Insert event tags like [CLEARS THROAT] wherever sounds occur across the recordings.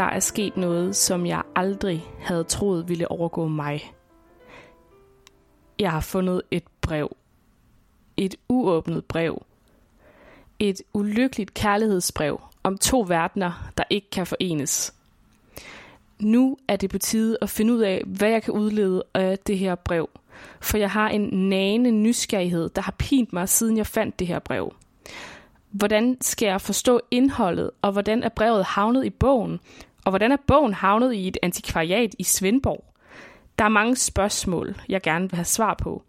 der er sket noget, som jeg aldrig havde troet ville overgå mig. Jeg har fundet et brev. Et uåbnet brev. Et ulykkeligt kærlighedsbrev om to verdener, der ikke kan forenes. Nu er det på tide at finde ud af, hvad jeg kan udlede af det her brev. For jeg har en nagende nysgerrighed, der har pint mig, siden jeg fandt det her brev. Hvordan skal jeg forstå indholdet, og hvordan er brevet havnet i bogen? Og hvordan er bogen havnet i et antikvariat i Svendborg? Der er mange spørgsmål, jeg gerne vil have svar på.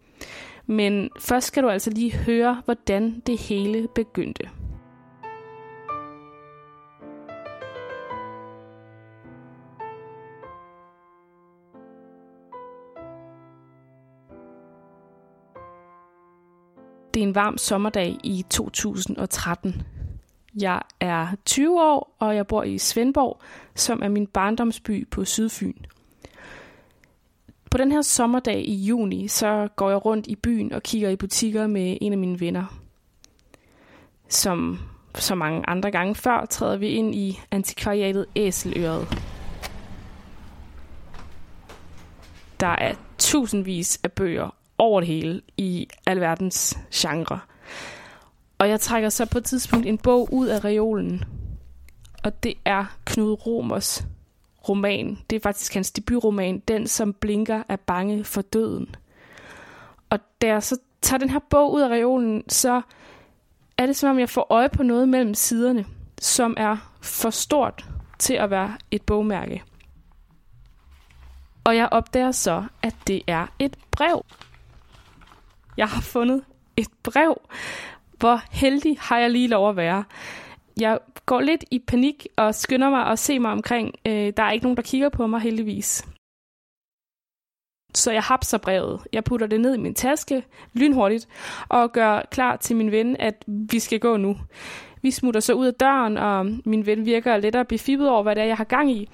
Men først skal du altså lige høre, hvordan det hele begyndte. Det er en varm sommerdag i 2013. Jeg er 20 år, og jeg bor i Svendborg, som er min barndomsby på Sydfyn. På den her sommerdag i juni, så går jeg rundt i byen og kigger i butikker med en af mine venner. Som så mange andre gange før, træder vi ind i antikvariatet Æseløret. Der er tusindvis af bøger over det hele i alverdens genre. Og jeg trækker så på et tidspunkt en bog ud af reolen. Og det er Knud Romers roman. Det er faktisk hans debutroman, Den som blinker er bange for døden. Og da jeg så tager den her bog ud af reolen, så er det som om jeg får øje på noget mellem siderne, som er for stort til at være et bogmærke. Og jeg opdager så, at det er et brev. Jeg har fundet et brev. Hvor heldig har jeg lige lov at være. Jeg går lidt i panik og skynder mig at se mig omkring. Øh, der er ikke nogen, der kigger på mig heldigvis. Så jeg hapser brevet. Jeg putter det ned i min taske lynhurtigt og gør klar til min ven, at vi skal gå nu. Vi smutter så ud af døren, og min ven virker lettere befippet over, hvad det er, jeg har gang i.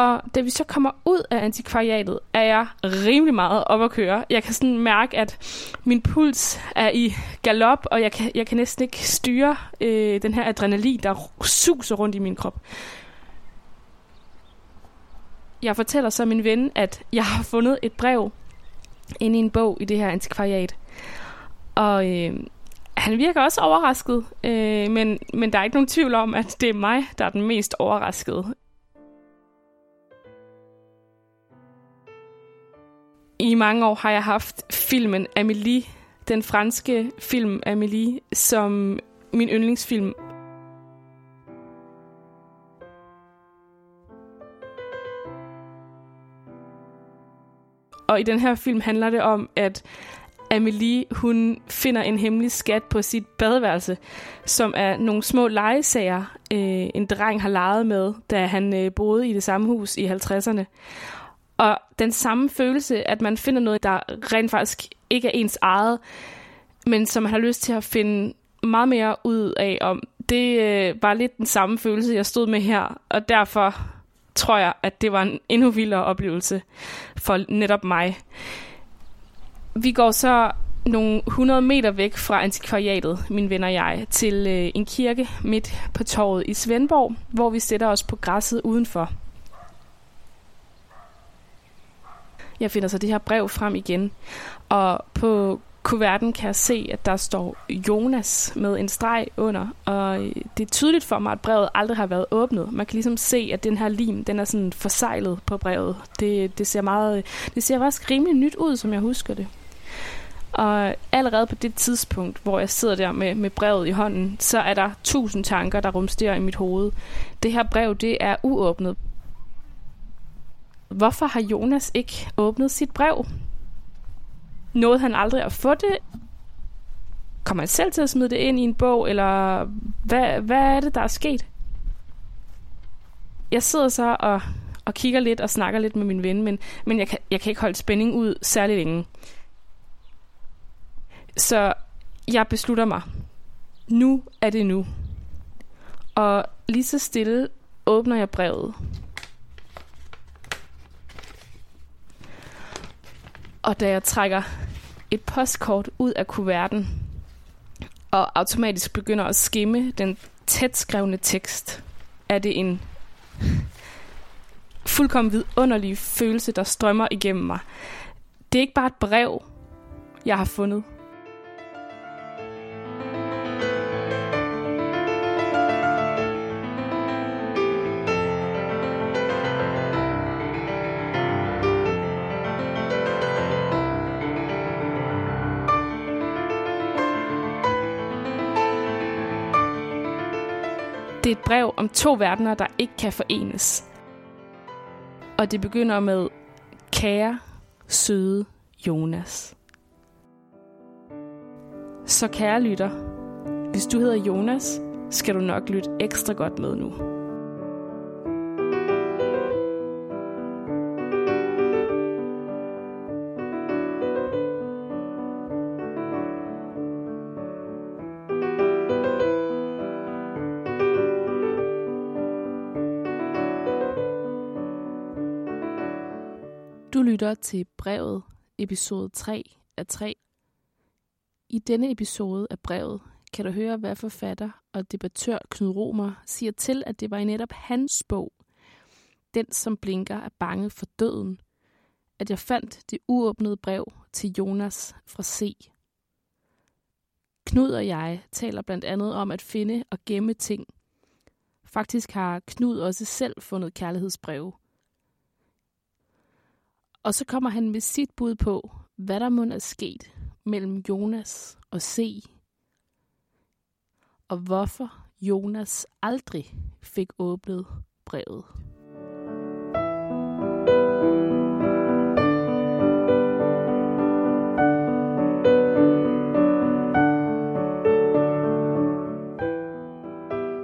Og da vi så kommer ud af antikvariatet, er jeg rimelig meget op at køre. Jeg kan sådan mærke, at min puls er i galop, og jeg kan, jeg kan næsten ikke styre øh, den her adrenalin, der suser rundt i min krop. Jeg fortæller så min ven, at jeg har fundet et brev inde i en bog i det her antikvariat. Og øh, han virker også overrasket, øh, men, men der er ikke nogen tvivl om, at det er mig, der er den mest overraskede. I mange år har jeg haft filmen Amélie, den franske film Amélie, som min yndlingsfilm. Og i den her film handler det om, at Amelie, hun finder en hemmelig skat på sit badeværelse, som er nogle små legesager, øh, en dreng har leget med, da han øh, boede i det samme hus i 50'erne. Og den samme følelse, at man finder noget, der rent faktisk ikke er ens eget, men som man har lyst til at finde meget mere ud af om, det øh, var lidt den samme følelse, jeg stod med her, og derfor tror jeg, at det var en endnu vildere oplevelse for netop mig. Vi går så nogle 100 meter væk fra antikvariatet, min venner og jeg, til øh, en kirke midt på torvet i Svendborg, hvor vi sætter os på græsset udenfor. Jeg finder så det her brev frem igen, og på kuverten kan jeg se, at der står Jonas med en streg under, og øh, det er tydeligt for mig, at brevet aldrig har været åbnet. Man kan ligesom se, at den her lim, den er sådan forsejlet på brevet. Det, det ser meget, det ser faktisk rimelig nyt ud, som jeg husker det. Og allerede på det tidspunkt, hvor jeg sidder der med, med brevet i hånden, så er der tusind tanker, der rumsterer i mit hoved. Det her brev, det er uåbnet. Hvorfor har Jonas ikke åbnet sit brev? Nåede han aldrig at få det? Kommer han selv til at smide det ind i en bog, eller hvad, hvad er det, der er sket? Jeg sidder så og, og kigger lidt og snakker lidt med min ven, men, men jeg, kan, jeg kan ikke holde spænding ud særlig længe. Så jeg beslutter mig. Nu er det nu. Og lige så stille åbner jeg brevet. Og da jeg trækker et postkort ud af kuverten, og automatisk begynder at skimme den tæt skrevne tekst, er det en, fuldkommen vidunderlig følelse, der strømmer igennem mig. Det er ikke bare et brev, jeg har fundet. Det er et brev om to verdener, der ikke kan forenes. Og det begynder med Kære, søde Jonas. Så kære lytter, hvis du hedder Jonas, skal du nok lytte ekstra godt med nu. Lytter til brevet, episode 3 af 3. I denne episode af brevet kan du høre, hvad forfatter og debattør Knud Romer siger til, at det var i netop hans bog, Den som blinker er bange for døden, at jeg fandt det uåbnede brev til Jonas fra C. Knud og jeg taler blandt andet om at finde og gemme ting. Faktisk har Knud også selv fundet kærlighedsbreve. Og så kommer han med sit bud på, hvad der må er sket mellem Jonas og C. Og hvorfor Jonas aldrig fik åbnet brevet.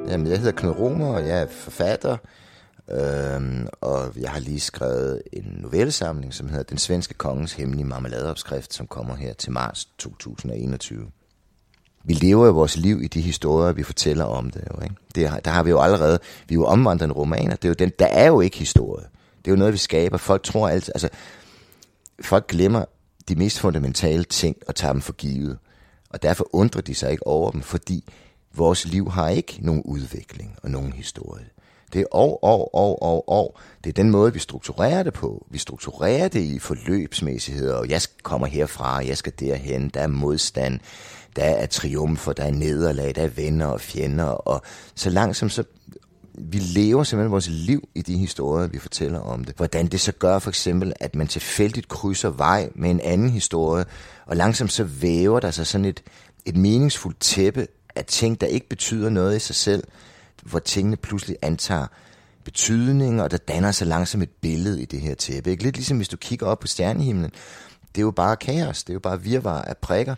Jamen, jeg hedder Knud Romer, og jeg er forfatter. Øhm, og jeg har lige skrevet en novellesamling, som hedder Den svenske kongens hemmelige marmeladeopskrift, som kommer her til marts 2021. Vi lever jo vores liv i de historier, vi fortæller om det. Jo, ikke? det der har vi jo allerede, vi er jo omvandrende romaner, det er jo den, der er jo ikke historie. Det er jo noget, vi skaber. Folk tror altid, altså, folk glemmer de mest fundamentale ting og tager dem for givet. Og derfor undrer de sig ikke over dem, fordi vores liv har ikke nogen udvikling og nogen historie. Det er år, år, år, år, år. Det er den måde, vi strukturerer det på. Vi strukturerer det i forløbsmæssigheder, og jeg kommer herfra, jeg skal derhen, der er modstand, der er triumfer, der er nederlag, der er venner og fjender, og så langsomt så vi lever simpelthen vores liv i de historier, vi fortæller om det. Hvordan det så gør for eksempel, at man tilfældigt krydser vej med en anden historie, og langsomt så væver der sig sådan et, et meningsfuldt tæppe af ting, der ikke betyder noget i sig selv, hvor tingene pludselig antager betydning, og der danner sig langsomt et billede i det her tæppe. Ikke? Lidt ligesom hvis du kigger op på stjernehimlen. Det er jo bare kaos, det er jo bare virvar af prikker.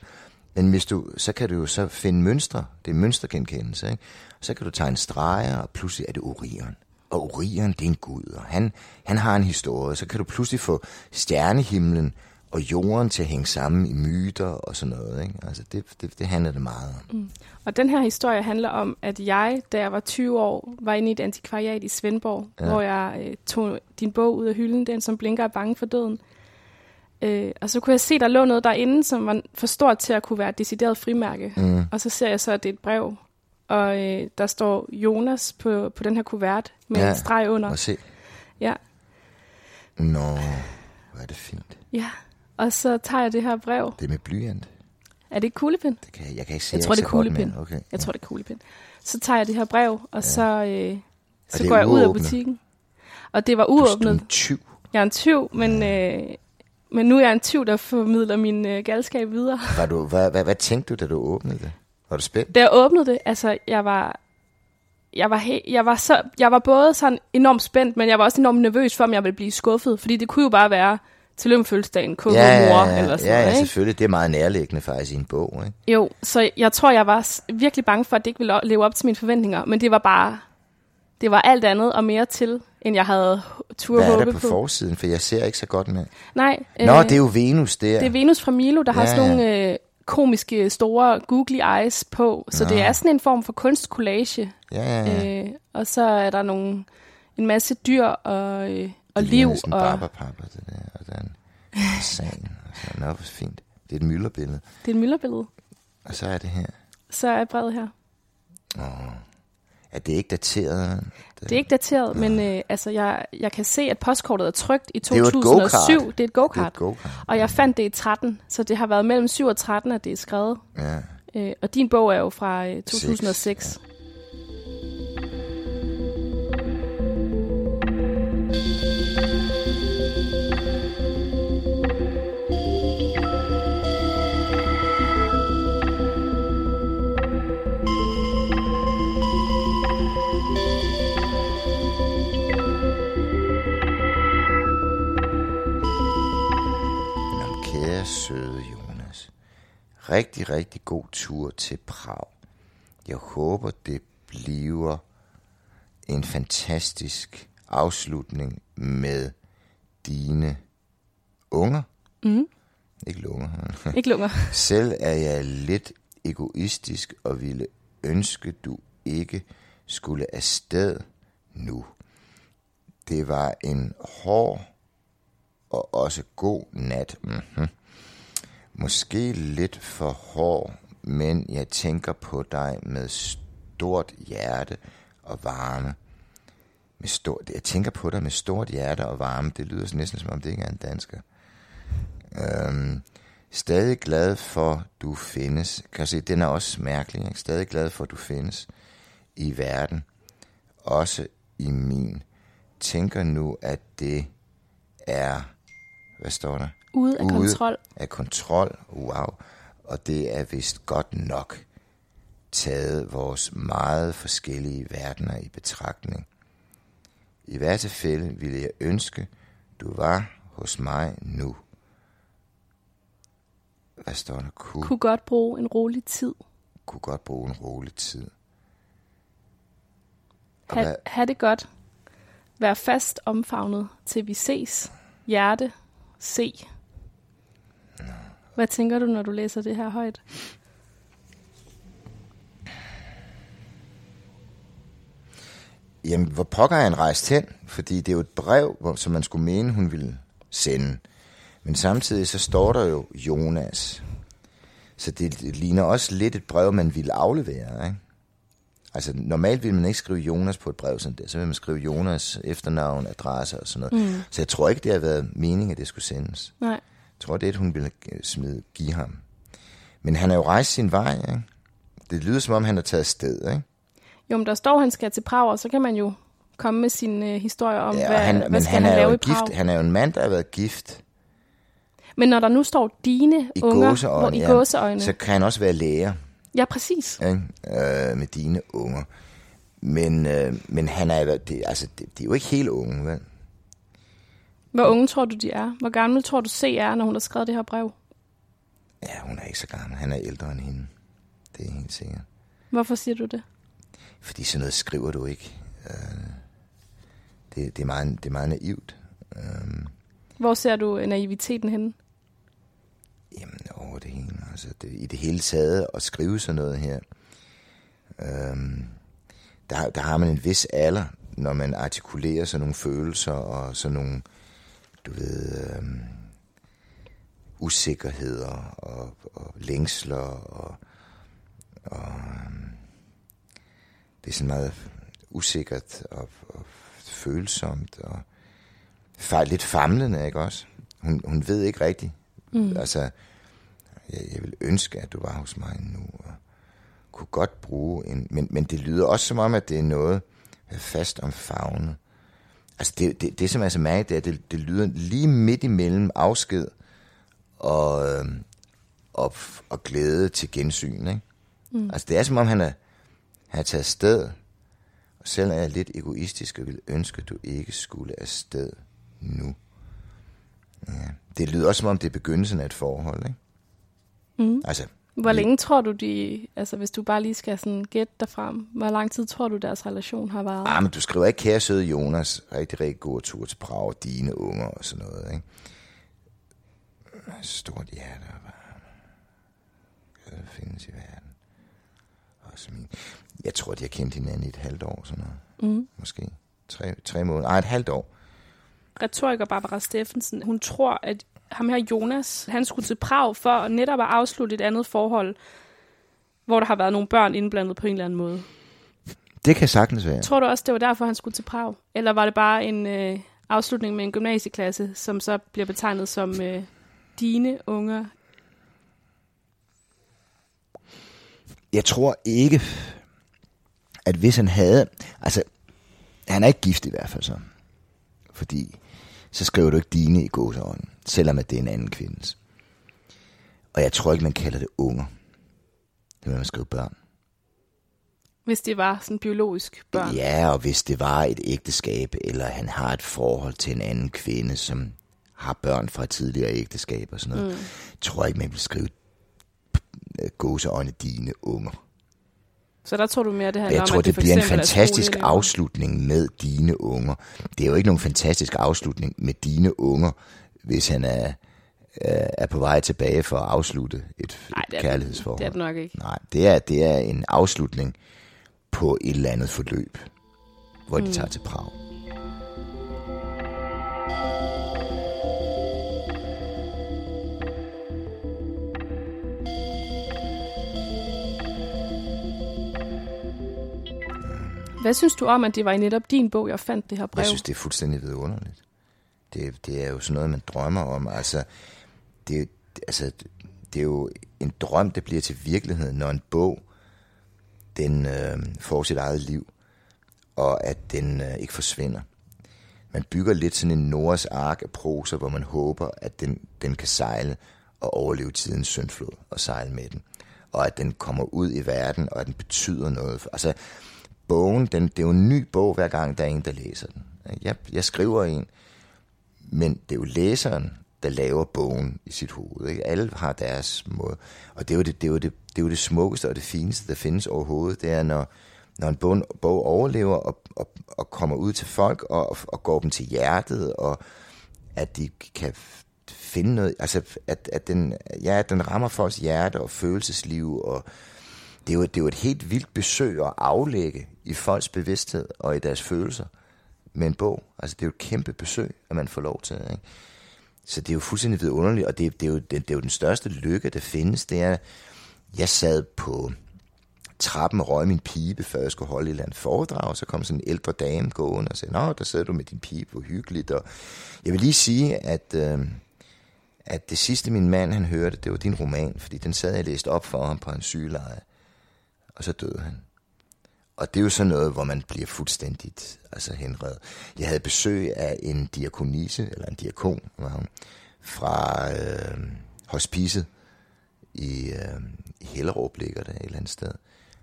Men hvis du, så kan du jo så finde mønstre, det er mønstergenkendelse, ikke? så kan du tegne streger, og pludselig er det Orion. Og Orion, det er en gud, og han, han har en historie. Så kan du pludselig få stjernehimlen og jorden til at hænge sammen i myter og sådan noget. Ikke? Altså det, det, det handler det meget om. Mm. Og den her historie handler om, at jeg, da jeg var 20 år, var inde i et antikvariat i Svendborg, ja. hvor jeg øh, tog din bog ud af hylden, den som blinker er bange for døden. Øh, og så kunne jeg se, der lå noget derinde, som var for stort til at kunne være et decideret frimærke. Mm. Og så ser jeg så, at det er et brev. Og øh, der står Jonas på, på den her kuvert med ja, en streg under. se. Ja. Nå, hvor er det fint. Ja, og så tager jeg det her brev. Det er med blyant. Er det ikke kuglepind? Det kan, jeg kan ikke se, jeg tror, det er kuglepind. Okay, jeg ja. tror, det er kuglepind. Så tager jeg det her brev, og ja. så, øh, så går jeg ud af butikken. Og det var uåbnet. Du er en tyv. Jeg er en tyv, men, ja. øh, men nu er jeg en tyv, der formidler min øh, galskab videre. Var du, hvad, hvad, hvad tænkte du, da du åbnede det? Var du spændt? Da jeg åbnede det, altså, jeg var... Jeg var, he- jeg, var så, jeg var både sådan enormt spændt, men jeg var også enormt nervøs for, om jeg ville blive skuffet. Fordi det kunne jo bare være, tillykke med fødselsdagen, KK ja, ja, mor, eller sådan ja, noget, ja, selvfølgelig. Det er meget nærliggende faktisk i en bog, ikke? Jo, så jeg tror, jeg var virkelig bange for, at det ikke ville leve op til mine forventninger. Men det var bare, det var alt andet og mere til, end jeg havde tur Hvad er der på, på forsiden? For jeg ser ikke så godt med. Nej. Nå, øh, det er jo Venus der. Det er Venus fra Milo, der ja, har sådan nogle øh, komiske, store, googly eyes på. Så Nå. det er sådan en form for kunstcollage. Ja, ja, ja. Øh, og så er der nogle, en masse dyr og, øh, og det liv. Det er og... barberpapper, det der, og der er en sand, og sådan noget, fint. Det er et mylderbillede. Det er et mylderbillede. Og så er det her. Så er brevet her. Åh. Er det ikke dateret? Det, det er ikke dateret, Nå. men øh, altså, jeg, jeg kan se, at postkortet er trygt i 2007. Det er et go-kart. Go og jeg fandt det i 13, så det har været mellem 7 og 13, at det er skrevet. Ja. Øh, og din bog er jo fra øh, 2006. 6, Rigtig, rigtig god tur til Prag. Jeg håber, det bliver en fantastisk afslutning med dine unger. Mm. Ikke lunger. [LAUGHS] Ikke lunger. Selv er jeg lidt egoistisk og ville ønske, du ikke skulle afsted nu. Det var en hård og også god nat. Mm-hmm. Måske lidt for hård, men jeg tænker på dig med stort hjerte og varme. Med stort, jeg tænker på dig med stort hjerte og varme. Det lyder næsten som om det ikke er en dansker. Øhm, stadig glad for, du findes. Kan se, den er også mærkelig. Ikke? Stadig glad for, du findes i verden. Også i min. Tænker nu, at det er... Hvad står der? Ude af Ude kontrol. af kontrol. Wow. Og det er vist godt nok taget vores meget forskellige verdener i betragtning. I hvert tilfælde ville jeg ønske, du var hos mig nu. Hvad står der? Kunne, Kunne godt bruge en rolig tid. kunne godt bruge en rolig tid. Ha, hvad- ha' det godt. Vær fast omfavnet, til vi ses. Hjerte, se. Hvad tænker du, når du læser det her højt? Jamen, hvor pokker er han rejst hen? Fordi det er jo et brev, som man skulle mene, hun ville sende. Men samtidig så står der jo Jonas. Så det, ligner også lidt et brev, man ville aflevere, ikke? Altså, normalt ville man ikke skrive Jonas på et brev sådan der. Så vil man skrive Jonas efternavn, adresse og sådan noget. Mm. Så jeg tror ikke, det har været meningen, at det skulle sendes. Nej. Jeg tror, det er, at hun ville smide, give ham. Men han har jo rejst sin vej, ikke? Det lyder, som om han er taget sted, ikke? Jo, men der står, at han skal til Prag, og så kan man jo komme med sin øh, historie om, Ja, hvad, han, hvad men skal han, han, er lave jo i Prag. gift. Han er jo en mand, der har været gift Men når der nu står dine i unger, gåseøjne. hvor, i ja, gåseøjne. Så kan han også være læger Ja, præcis. ikke? Øh, med dine unger. Men, øh, men han er, det, altså, det, det er jo ikke helt unge, vel? Hvor unge tror du, de er? Hvor gammel tror du, C er, når hun har skrevet det her brev? Ja, hun er ikke så gammel. Han er ældre end hende. Det er helt sikkert. Hvorfor siger du det? Fordi sådan noget skriver du ikke. Øh, det, det, er meget, det er meget naivt. Øh, Hvor ser du øh, naiviteten henne? Jamen, over det hele. Altså, det, I det hele taget at skrive sådan noget her, øhm, der, der har man en vis alder, når man artikulerer sådan nogle følelser og sådan nogle, du ved, øhm, usikkerheder og, og længsler og, og øhm, det er sådan meget usikkert og, og følsomt og fa- lidt famlende, ikke også? Hun, hun ved ikke rigtigt. Mm. Altså, jeg, jeg vil ønske, at du var hos mig nu, og kunne godt bruge en... Men, men det lyder også som om, at det er noget øh, fast om favne. Altså, det, det, det som er så mærkeligt, det er, at det, det lyder lige midt imellem afsked og, øh, og, og glæde til gensyn, ikke? Mm. Altså, det er som om, han er, han er taget afsted, og selv er jeg lidt egoistisk og vil ønske, at du ikke skulle afsted nu. Ja. Det lyder også som om, det er begyndelsen af et forhold, ikke? Mm. Altså, Hvor længe tror du, de... Altså, hvis du bare lige skal sådan gætte dig frem, hvor lang tid tror du, deres relation har varet? ah, men du skriver ikke, kære søde Jonas, rigtig, rigtig god tur til Prag, og dine unger og sådan noget, ikke? Stort hjerte og varme. Der findes i verden. Også min. Jeg tror, de har kendt hinanden i et halvt år, sådan noget. Mm. Måske. Tre, tre måneder. Ej, et halvt år. Retoriker Barbara Steffensen, hun tror, at ham her Jonas, han skulle til Prag for netop at afslutte et andet forhold, hvor der har været nogle børn indblandet på en eller anden måde. Det kan sagtens være. Tror du også, det var derfor, han skulle til Prag? Eller var det bare en øh, afslutning med en gymnasieklasse, som så bliver betegnet som øh, dine unger? Jeg tror ikke, at hvis han havde... Altså, han er ikke gift i hvert fald så. Fordi så skriver du ikke dine i gåsøjne, selvom at det er en anden kvindes. Og jeg tror ikke, man kalder det unger. Det vil man skrive børn. Hvis det var sådan biologisk børn? Ja, og hvis det var et ægteskab, eller han har et forhold til en anden kvinde, som har børn fra et tidligere ægteskab og sådan noget, mm. tror jeg ikke, man vil skrive gåseøjne dine unger. Så der tror du mere, det handler jeg om, tror, at det, det bliver en fantastisk afslutning med dine unger. Det er jo ikke nogen fantastisk afslutning med dine unger, hvis han er, er på vej tilbage for at afslutte et Nej, det er, kærlighedsforhold. Det er det nok ikke. Nej, det er, det er en afslutning på et eller andet forløb, hvor mm. de tager til Prag. Hvad synes du om, at det var i netop din bog, jeg fandt det her brev? Jeg synes, det er fuldstændig vidunderligt. Det, det er jo sådan noget, man drømmer om. Altså det, altså, det er jo en drøm, der bliver til virkelighed, når en bog den øh, får sit eget liv, og at den øh, ikke forsvinder. Man bygger lidt sådan en Noras ark af prosa, hvor man håber, at den, den kan sejle og overleve tidens syndflod og sejle med den. Og at den kommer ud i verden, og at den betyder noget. Altså, bogen, den, det er jo en ny bog, hver gang der er en, der læser den. Jeg, jeg skriver en, men det er jo læseren, der laver bogen i sit hoved. Ikke? Alle har deres måde. Og det er, jo det, det, er jo det, det er jo det smukkeste og det fineste, der findes overhovedet. Det er, når, når en bog, bog overlever og, og, og kommer ud til folk og, og går dem til hjertet, og at de kan finde noget, altså at, at den, ja, at den rammer folks hjerte og følelsesliv, og det er, jo, det er jo et helt vildt besøg at aflægge i folks bevidsthed og i deres følelser med en bog. Altså det er jo et kæmpe besøg, at man får lov til. Ikke? Så det er jo fuldstændig vidunderligt, og det, det, er jo, det, det er jo den største lykke, der findes. Det er, jeg sad på trappen og røg min pibe, før jeg skulle holde et eller andet foredrag. Så kom sådan en ældre dame gående og sagde, Nå, der sidder du med din pibe, hvor hyggeligt. Og jeg vil lige sige, at, øh, at det sidste min mand han hørte, det var din roman, fordi den sad jeg læst op for ham på en sygeleje. Og så døde han. Og det er jo sådan noget, hvor man bliver fuldstændigt altså henredet. Jeg havde besøg af en diakonise, eller en diakon, var hun, fra øh, hospicet i, øh, i Hellerup ligger der et eller andet sted.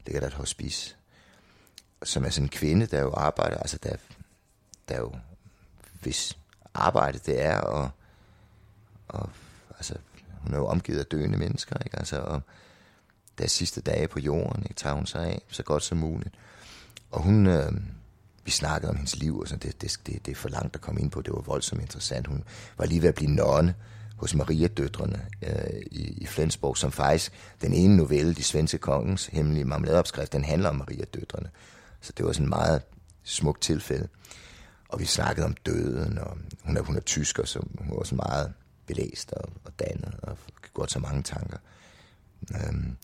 Ligger der et hospice, som er sådan en kvinde, der jo arbejder, altså der, der jo, hvis arbejde det er, og, og altså, hun er jo omgivet af døende mennesker, ikke? Altså, og deres sidste dage på jorden, ikke? tager hun sig af så godt som muligt. Og hun, øh, vi snakkede om hendes liv, og sådan, det, det, det, det er for langt at komme ind på, det var voldsomt interessant. Hun var lige ved at blive nonne hos Maria-døtrene øh, i, i Flensborg, som faktisk, den ene novelle, De Svenske Kongens Hemmelige Marmeladeopskrift, den handler om Maria-døtrene. Så det var sådan et meget smukt tilfælde. Og vi snakkede om døden, og hun er, hun er tysker, så hun var også meget belæst og, og dannet, og gjort så mange tanker. Øhm,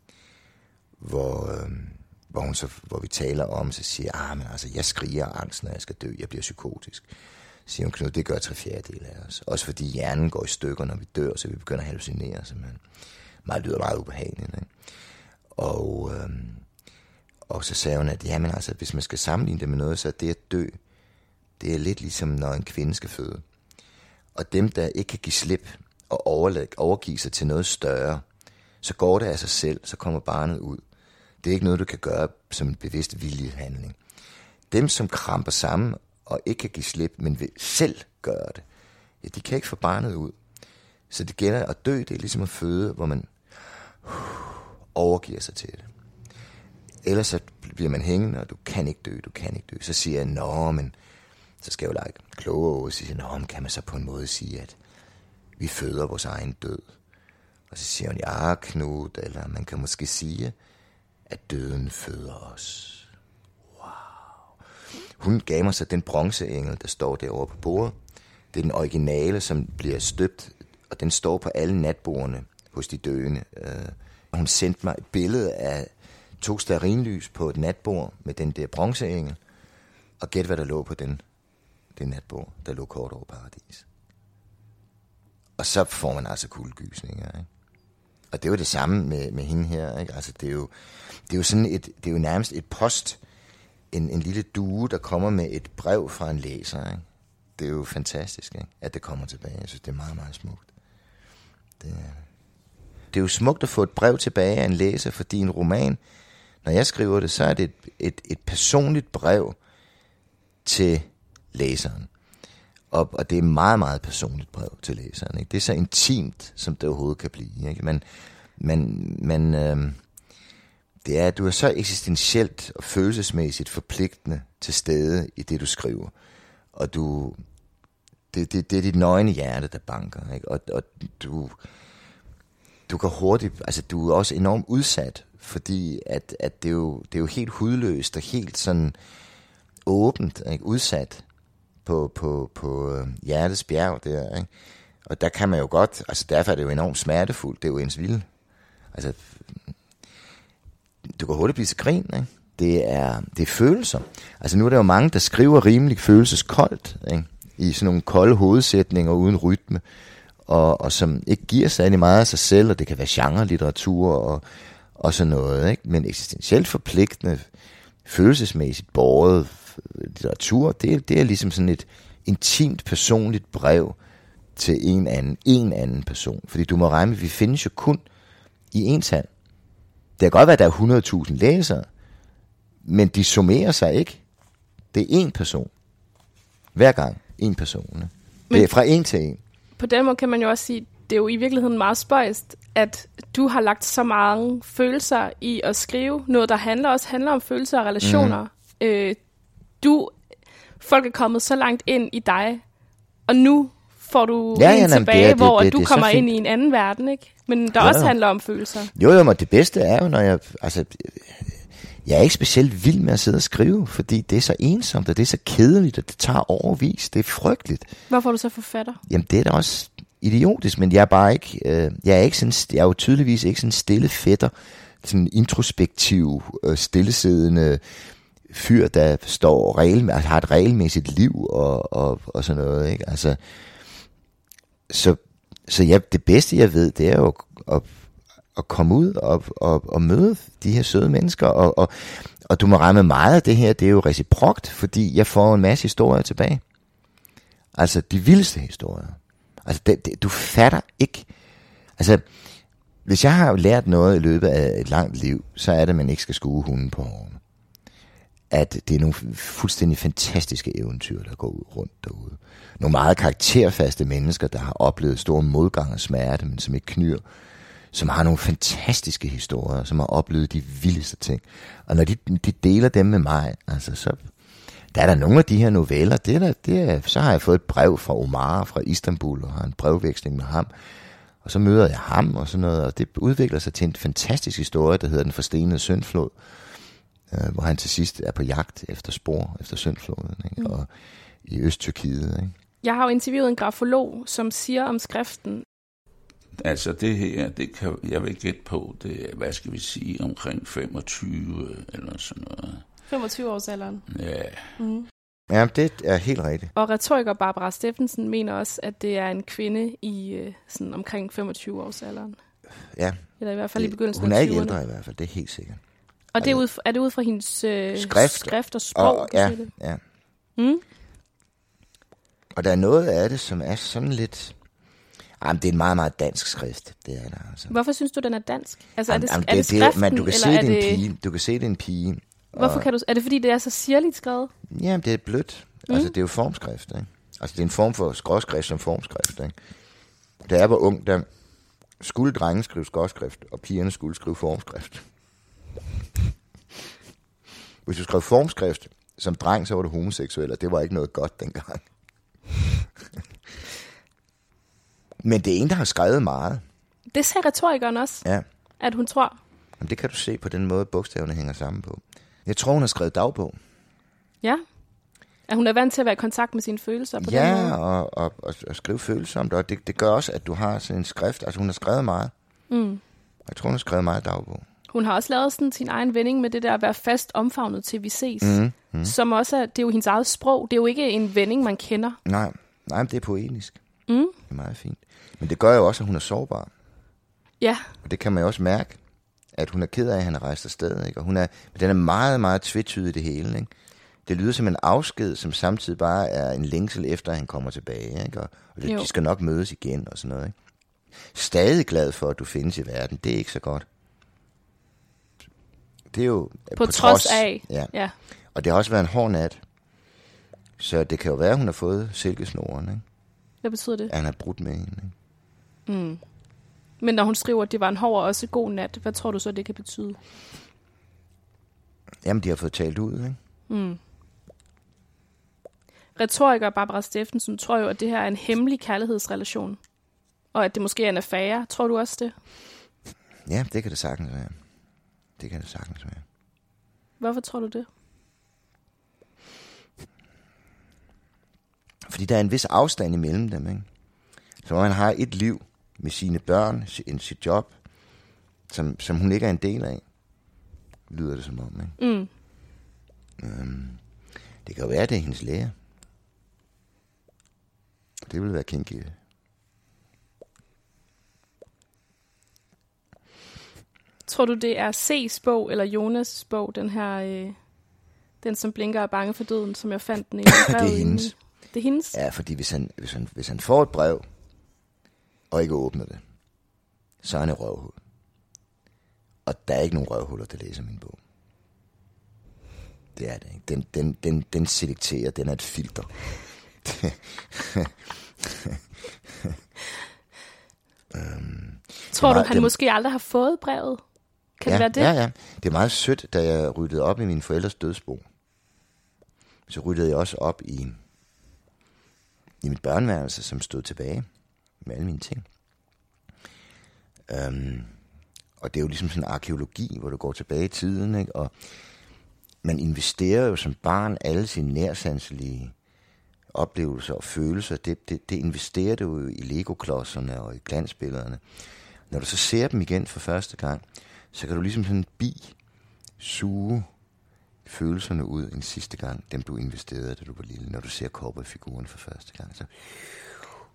hvor, øh, hvor, hun så, hvor vi taler om, så siger jeg, ah, men altså, jeg skriger angst, når jeg skal dø, jeg bliver psykotisk. Så siger hun, Knud, det gør tre fjerdedel af os. Også fordi hjernen går i stykker, når vi dør, så vi begynder at hallucinere, simpelthen. Meget lyder meget ubehageligt, ikke? Og, øh, og så sagde hun, at jamen, altså, hvis man skal sammenligne det med noget, så er det at dø, det er lidt ligesom, når en kvinde skal føde. Og dem, der ikke kan give slip og overgive sig til noget større, så går det af sig selv, så kommer barnet ud. Det er ikke noget, du kan gøre som en bevidst viljehandling. Dem, som kramper sammen og ikke kan give slip, men vil selv gøre det, ja, de kan ikke få barnet ud. Så det gælder at dø, det er ligesom at føde, hvor man overgiver sig til det. Ellers så bliver man hængende, og du kan ikke dø, du kan ikke dø. Så siger jeg, nå, men så skal jeg jo lege klogere og sige, nå, men kan man så på en måde sige, at vi føder vores egen død. Og så siger hun, ja, Knud, eller man kan måske sige, at døden føder os. Wow. Hun gav mig så den bronzeengel, der står derovre på bordet. Det er den originale, som bliver støbt, og den står på alle natbordene hos de døende. Uh, hun sendte mig et billede af to starinlys på et natbord med den der bronzeengel, og gæt hvad der lå på den, det natbord, der lå kort over paradis. Og så får man altså kuldegysninger, ikke? Og det er jo det samme med, med hende her, ikke? Altså, det er jo, det er jo sådan et, det er jo nærmest et post, en, en lille due, der kommer med et brev fra en læser, ikke? Det er jo fantastisk, ikke? At det kommer tilbage. Jeg synes, det er meget, meget smukt. Det er, det er jo smukt at få et brev tilbage af en læser, fordi en roman, når jeg skriver det, så er det et, et, et personligt brev til læseren. Og, og det er meget, meget personligt brev til læseren. Ikke? Det er så intimt, som det overhovedet kan blive. Ikke? Men, men, men øh, det er, at du er så eksistentielt og følelsesmæssigt forpligtende til stede i det, du skriver. Og du, det, det, det er dit nøgne hjerte, der banker. Ikke? Og, og du, du kan hurtigt, altså du er også enormt udsat, fordi at, at det, er jo, det er jo helt hudløst og helt sådan åbent, ikke? udsat på, på, på øh, hjertets bjerg der, ikke? Og der kan man jo godt, altså derfor er det jo enormt smertefuldt, det er jo ens vilde. Altså, du kan hurtigt blive til grin, ikke? Det er, det er følelser. Altså nu er der jo mange, der skriver rimelig følelseskoldt, ikke? I sådan nogle kolde hovedsætninger uden rytme, og, og som ikke giver særlig meget af sig selv, og det kan være genre-litteratur og, og sådan noget, ikke? Men eksistentielt forpligtende, følelsesmæssigt båret litteratur, det, det er ligesom sådan et intimt, personligt brev til en anden, en anden person. Fordi du må regne vi findes jo kun i en hand. Det kan godt være, at der er 100.000 læsere, men de summerer sig ikke. Det er en person. Hver gang en person. Men det er fra en til en. På den måde kan man jo også sige, det er jo i virkeligheden meget spøjst, at du har lagt så mange følelser i at skrive noget, der handler også handler om følelser og relationer. Mm. Øh, du, folk er kommet så langt ind i dig, og nu får du ja, ja, tilbage, det, det, hvor det, det, du kommer ind i en anden verden, ikke? Men der jo, også handler om følelser. Jo, jo, men det bedste er jo, når jeg... Altså, jeg er ikke specielt vild med at sidde og skrive, fordi det er så ensomt, og det er så kedeligt, og det tager overvis. Det er frygteligt. Hvorfor er du så forfatter? Jamen, det er da også idiotisk, men jeg er bare ikke... Øh, jeg, er ikke sådan, jeg er jo tydeligvis ikke sådan stille fætter, sådan introspektiv, øh, stillesiddende fyr, der står regel, altså har et regelmæssigt liv og, og, og sådan noget. Ikke? Altså, så så ja, det bedste jeg ved, det er jo at, at, at komme ud og, og, og møde de her søde mennesker. Og, og, og du må ramme meget af det her, det er jo reciprokt, fordi jeg får en masse historier tilbage. Altså de vildeste historier. Altså det, det, du fatter ikke. Altså, hvis jeg har lært noget i løbet af et langt liv, så er det, at man ikke skal skue hunden på hårene at det er nogle fuldstændig fantastiske eventyr, der går ud rundt derude. Nogle meget karakterfaste mennesker, der har oplevet stor modgang og smerte, men som ikke knyr. Som har nogle fantastiske historier, som har oplevet de vildeste ting. Og når de, de deler dem med mig, altså så, der er der nogle af de her noveller, det er der, det er, så har jeg fået et brev fra Omar fra Istanbul, og har en brevveksling med ham. Og så møder jeg ham og sådan noget, og det udvikler sig til en fantastisk historie, der hedder Den forstenede syndflod øh, hvor han til sidst er på jagt efter spor, efter syndfloden, ikke? Mm. og i Øst-Tyrkiet. Ikke? Jeg har jo interviewet en grafolog, som siger om skriften, Altså det her, det kan jeg vil gætte på, det er, hvad skal vi sige, omkring 25 eller sådan noget. 25 års alderen. Ja. Mm. Ja, det er helt rigtigt. Og retoriker Barbara Steffensen mener også, at det er en kvinde i øh, sådan omkring 25 års alderen. Ja. Eller i hvert fald det, i begyndelsen Hun er ikke ældre i hvert fald, det er helt sikkert. Og det er, ud, er det ud fra hendes øh, skrift, skrift og sprog? Og, ja, det? ja. Mm? Og der er noget af det, som er sådan lidt... Jamen, det er en meget, meget dansk skrift, det er der altså. Hvorfor synes du, den er dansk? Altså, jamen, er det, jamen, er det, skriften, det, man, du kan se, det er en pige. Du kan se, det er en pige. Hvorfor kan du... Er det, fordi det er så sirligt skrevet? Jamen, det er blødt. Mm. Altså, det er jo formskrift, ikke? Altså, det er en form for skråskrift som formskrift, ikke? Da jeg var ung, der skulle drenge skrive skråskrift, og pigerne skulle skrive formskrift. Hvis du skrev formskrift som dreng, så var du homoseksuel, og det var ikke noget godt dengang. Men det er en, der har skrevet meget. Det sagde retorikeren også, ja. at hun tror. Jamen, det kan du se på den måde, bogstaverne hænger sammen på. Jeg tror, hun har skrevet dagbog. Ja. At hun er vant til at være i kontakt med sine følelser på ja, den måde. og, og, og, og skrive følelser om det. Og det, det gør også, at du har sådan en skrift. Altså, hun har skrevet meget. Mm. Jeg tror, hun har skrevet meget dagbog. Hun har også lavet sådan sin egen vending med det der at være fast omfavnet til vi ses. Mm, mm. Som også er, det er jo hendes eget sprog. Det er jo ikke en vending, man kender. Nej, nej, det er poetisk. Mm. Det er meget fint. Men det gør jo også, at hun er sårbar. Ja. Og det kan man jo også mærke, at hun er ked af, at han er rejst afsted. Ikke? Og hun er, den er meget, meget tvetydig det hele. Ikke? Det lyder som en afsked, som samtidig bare er en længsel efter, at han kommer tilbage. Ikke? Og, og det, de skal nok mødes igen og sådan noget. Ikke? Stadig glad for, at du findes i verden. Det er ikke så godt. Det er jo på, på trods, trods af. Ja. ja. Og det har også været en hård nat. Så det kan jo være, at hun har fået silkesnoren. Ikke? Hvad betyder det? At han har brudt med hende. Ikke? Mm. Men når hun skriver, at det var en hård og også god nat, hvad tror du så, det kan betyde? Jamen, de har fået talt ud, ikke? Mm. Retoriker Barbara Steffensen tror jo, at det her er en hemmelig kærlighedsrelation. Og at det måske er en affære. Tror du også det? Ja, det kan det sagtens være. Det kan det sagtens være. Hvorfor tror du det? Fordi der er en vis afstand imellem dem, ikke? Så man har et liv med sine børn, en sit job, som, som hun ikke er en del af, lyder det som om, ikke? Mm. Øhm, det kan jo være, det er hendes lærer. Det vil være kinky. Tror du, det er C's bog eller Jonas' bog, den her, øh, den som blinker og bange for døden, som jeg fandt den i? [CLEARS THROAT] det er hendes. Det er hendes? Ja, fordi hvis han, hvis, han, hvis han får et brev, og ikke åbner det, så er han et røvhul. Og der er ikke nogen røvhuller, der læser min bog. Det er det ikke. Den, den, den, den selekterer, den er et filter. um, [LAUGHS] Tror du, han det, måske aldrig har fået brevet? Kan ja, det være det? Ja, ja. Det er meget sødt, da jeg ryddede op i min forældres dødsbo. Så ryddede jeg også op i, i mit børneværelse, som stod tilbage med alle mine ting. Um, og det er jo ligesom sådan en arkeologi, hvor du går tilbage i tiden, ikke? og man investerer jo som barn alle sine nærsanselige oplevelser og følelser, det, det, det investerer du jo i Lego-klodserne og i glansbillederne. Når du så ser dem igen for første gang, så kan du ligesom sådan en bi suge følelserne ud en sidste gang, dem du investerede, da du var lille, når du ser cowboy-figuren for første gang. Så,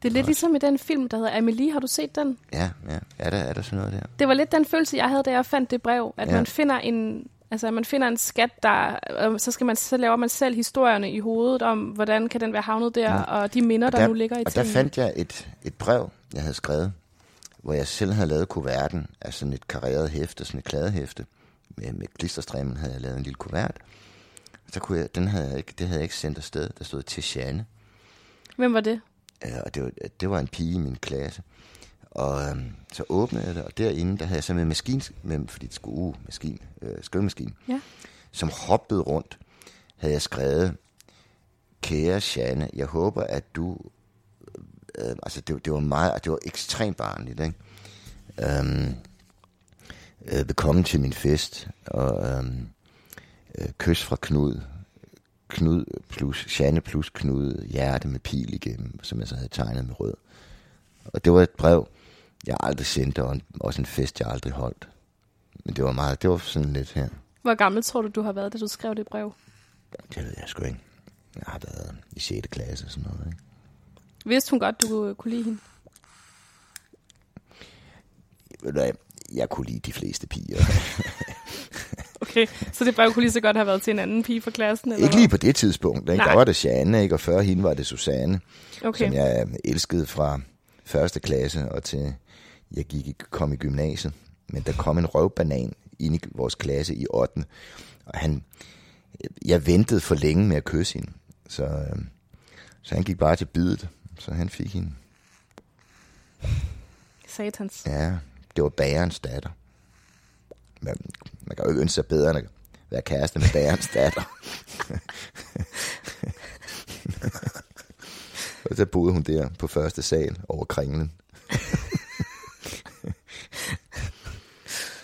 det er lidt ligesom i den film, der hedder Amelie. Har du set den? Ja, ja. Er der, er der sådan noget der? Det var lidt den følelse, jeg havde, da jeg fandt det brev. At ja. man finder en, Altså, man finder en skat, der, øh, så, skal man, så laver man selv historierne i hovedet om, hvordan kan den være havnet der, ja. og de minder, og der, der nu ligger i Og tingene. der fandt jeg et, et brev, jeg havde skrevet, hvor jeg selv havde lavet kuverten af sådan et kareret hæfte, sådan et kladehæfte. Med, med klisterstræmen havde jeg lavet en lille kuvert. Så kunne jeg, den havde jeg ikke, det havde jeg ikke sendt afsted. Der stod til Sjane. Hvem var det? Ja, og det var, det var en pige i min klasse. Og øhm, så åbnede jeg det, og derinde, der havde jeg så med maskine, med, fordi det skulle, uh, maskine, øh, skrivemaskine, ja. som hoppede rundt, havde jeg skrevet, kære Shanne, jeg håber, at du, øh, altså det, det var meget, det var ekstremt barnligt, ikke? Øhm, øh, velkommen til min fest, og øhm, øh, kys fra Knud, Knud plus Shanne plus Knud, hjerte med pil igennem, som jeg så havde tegnet med rød. Og det var et brev, jeg aldrig sendte, og også en fest, jeg aldrig holdt. Men det var meget, det var sådan lidt her. Hvor gammel tror du, du har været, da du skrev det brev? Det ved jeg sgu ikke. Jeg har været i 6. klasse og sådan noget, ikke? Vidste hun godt, du kunne lide hende? Ved du jeg kunne lide de fleste piger. [LAUGHS] okay, så det brev kunne lige så godt have været til en anden pige fra klassen? Eller ikke lige på det tidspunkt. Ikke? Der var det Janne, ikke? og før hende var det Susanne, okay. som jeg elskede fra første klasse og til jeg gik, kom i gymnasiet, men der kom en røvbanan ind i vores klasse i 8. Og han, jeg ventede for længe med at kysse hende, så, øh, så han gik bare til bidet, så han fik hende. Satans. Ja, det var bærens datter. Man, man kan jo ikke ønske sig bedre end at være kæreste med bærens datter. og så boede hun der på første sal over kringlen.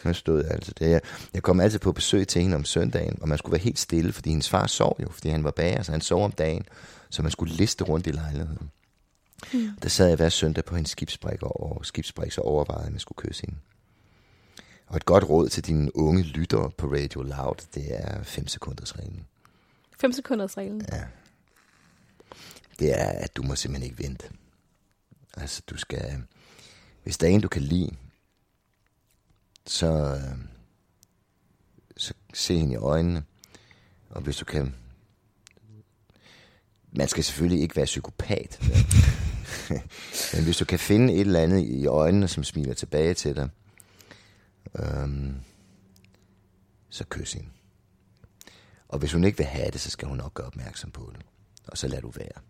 Man stod altså der. Jeg kom altid på besøg til hende om søndagen, og man skulle være helt stille, fordi hendes far sov jo, fordi han var bager, så han sov om dagen, så man skulle liste rundt i lejligheden. Mm. Der sad jeg hver søndag på hendes skibsbræk, og skibsbræk så overvejede, at man skulle kysse hende. Og et godt råd til dine unge lyttere på Radio Loud, det er 5 sekunders reglen. 5 sekunders reglen. Ja. Det er, at du må simpelthen ikke vente. Altså, du skal... Hvis der er en, du kan lide, så, så se hende i øjnene. Og hvis du kan... Man skal selvfølgelig ikke være psykopat. [LAUGHS] [LAUGHS] Men hvis du kan finde et eller andet i øjnene, som smiler tilbage til dig, øhm, så kys hende. Og hvis hun ikke vil have det, så skal hun nok gøre opmærksom på det. Og så lad du være.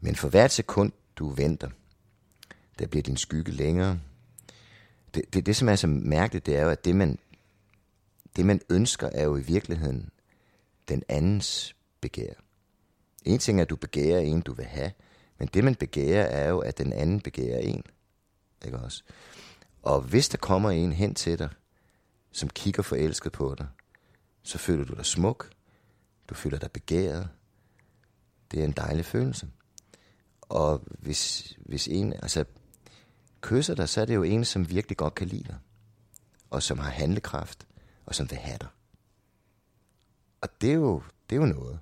Men for hvert sekund, du venter, der bliver din skygge længere. Det, det, det som er så mærkeligt, det er jo, at det man, det man ønsker, er jo i virkeligheden den andens begær. En ting er, at du begærer en, du vil have, men det man begærer, er jo, at den anden begærer en. Ikke også? Og hvis der kommer en hen til dig, som kigger forelsket på dig, så føler du dig smuk, du føler dig begæret. Det er en dejlig følelse. Og hvis, hvis en altså, kysser dig, så er det jo en, som virkelig godt kan lide dig. Og som har handlekraft, og som vil have dig. Og det er jo, det er jo noget.